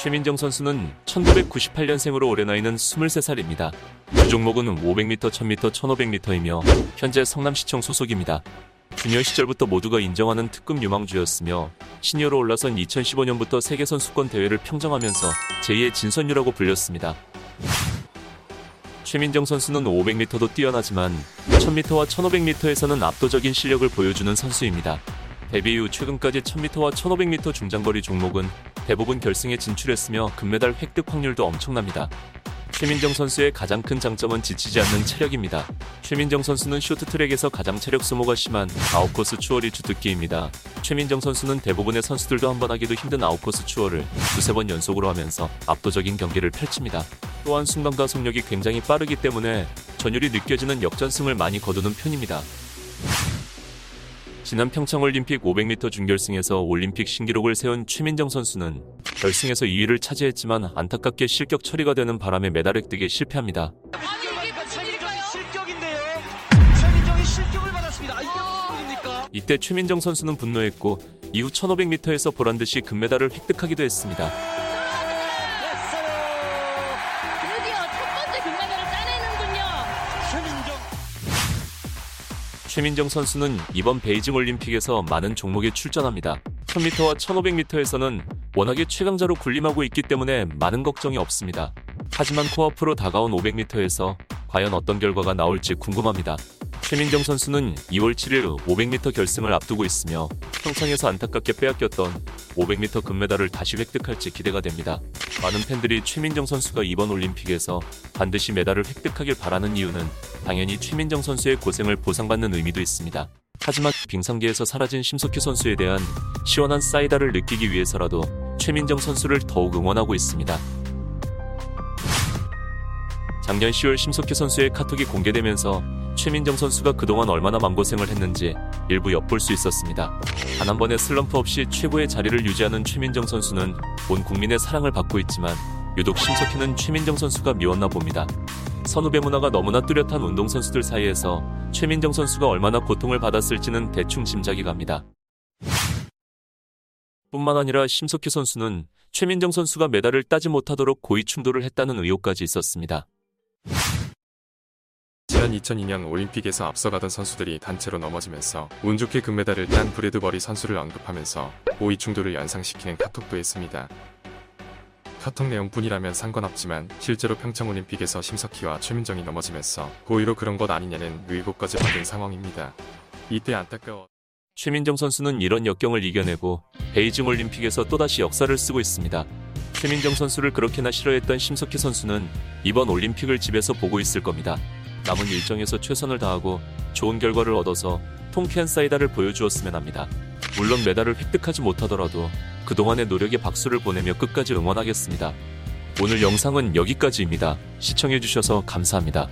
최민정 선수는 1998년생으로 올해 나이는 23살입니다. 주 종목은 500m, 1000m, 1500m이며 현재 성남시청 소속입니다. 주니어 시절부터 모두가 인정하는 특급 유망주였으며 시니어로 올라선 2015년부터 세계선수권 대회를 평정하면서 제2의 진선유라고 불렸습니다. 최민정 선수는 500m도 뛰어나지만 1000m와 1500m에서는 압도적인 실력을 보여주는 선수입니다. 데뷔 이후 최근까지 1000m와 1500m 중장거리 종목은 대부분 결승에 진출했으며 금메달 획득 확률도 엄청납니다. 최민정 선수의 가장 큰 장점은 지치지 않는 체력입니다. 최민정 선수는 쇼트트랙에서 가장 체력 소모가 심한 아웃코스 추월이 주특기입니다. 최민정 선수는 대부분의 선수들도 한 번 하기도 힘든 아웃코스 추월을 두세 번 연속으로 하면서 압도적인 경기를 펼칩니다. 또한 순간과 속력이 굉장히 빠르기 때문에 전율이 느껴지는 역전승을 많이 거두는 편입니다. 지난 평창올림픽 500m 준결승에서 올림픽 신기록을 세운 최민정 선수는 결승에서 2위를 차지했지만 안타깝게 실격 처리가 되는 바람에 메달 획득에 실패합니다. 아니 이게 무슨 최민정이 일일까요? 실격인데요. 최민정이 실격을 받았습니다. 아, 이게 무슨 일입니까? 이때 최민정 선수는 분노했고 이후 1500m에서 보란듯이 금메달을 획득하기도 했습니다. 최민정 선수는 이번 베이징 올림픽에서 많은 종목에 출전합니다. 1000m와 1500m에서는 워낙에 최강자로 군림하고 있기 때문에 많은 걱정이 없습니다. 하지만 코앞으로 다가온 500m에서 과연 어떤 결과가 나올지 궁금합니다. 최민정 선수는 2월 7일 500m 결승을 앞두고 있으며 평창에서 안타깝게 빼앗겼던 500m 금메달을 다시 획득할지 기대가 됩니다. 많은 팬들이 최민정 선수가 이번 올림픽에서 반드시 메달을 획득하길 바라는 이유는 당연히 최민정 선수의 고생을 보상받는 의미도 있습니다. 하지만 빙상계에서 사라진 심석희 선수에 대한 시원한 사이다를 느끼기 위해서라도 최민정 선수를 더욱 응원하고 있습니다. 작년 10월 심석희 선수의 카톡이 공개되면서 최민정 선수가 그동안 얼마나 맘고생을 했는지 일부 엿볼 수 있었습니다. 단 한 번의 슬럼프 없이 최고의 자리를 유지하는 최민정 선수는 온 국민의 사랑을 받고 있지만 유독 심석희는 최민정 선수가 미웠나 봅니다. 선후배 문화가 너무나 뚜렷한 운동선수들 사이에서 최민정 선수가 얼마나 고통을 받았을지는 대충 짐작이 갑니다. 뿐만 아니라 심석희 선수는 최민정 선수가 메달을 따지 못하도록 고의 충돌을 했다는 의혹까지 있었습니다. 지난 2002년 올림픽에서 앞서가던 선수들이 단체로 넘어지면서 운 좋게 금메달을 딴 브래드버리 선수를 언급하면서 고의 충돌을 연상시키는 카톡도 했습니다. 카톡 내용뿐이라면 상관없지만 실제로 평창올림픽에서 심석희와 최민정이 넘어지면서 고의로 그런 것 아니냐는 의혹까지 받은 상황입니다. 이때 안타까워 최민정 선수는 이런 역경을 이겨내고 베이징 올림픽에서 또다시 역사를 쓰고 있습니다. 최민정 선수를 그렇게나 싫어했던 심석희 선수는 이번 올림픽을 집에서 보고 있을 겁니다. 남은 일정에서 최선을 다하고 좋은 결과를 얻어서 통쾌한 사이다를 보여주었으면 합니다. 물론 메달을 획득하지 못하더라도 그동안의 노력에 박수를 보내며 끝까지 응원하겠습니다. 오늘 영상은 여기까지입니다. 시청해주셔서 감사합니다.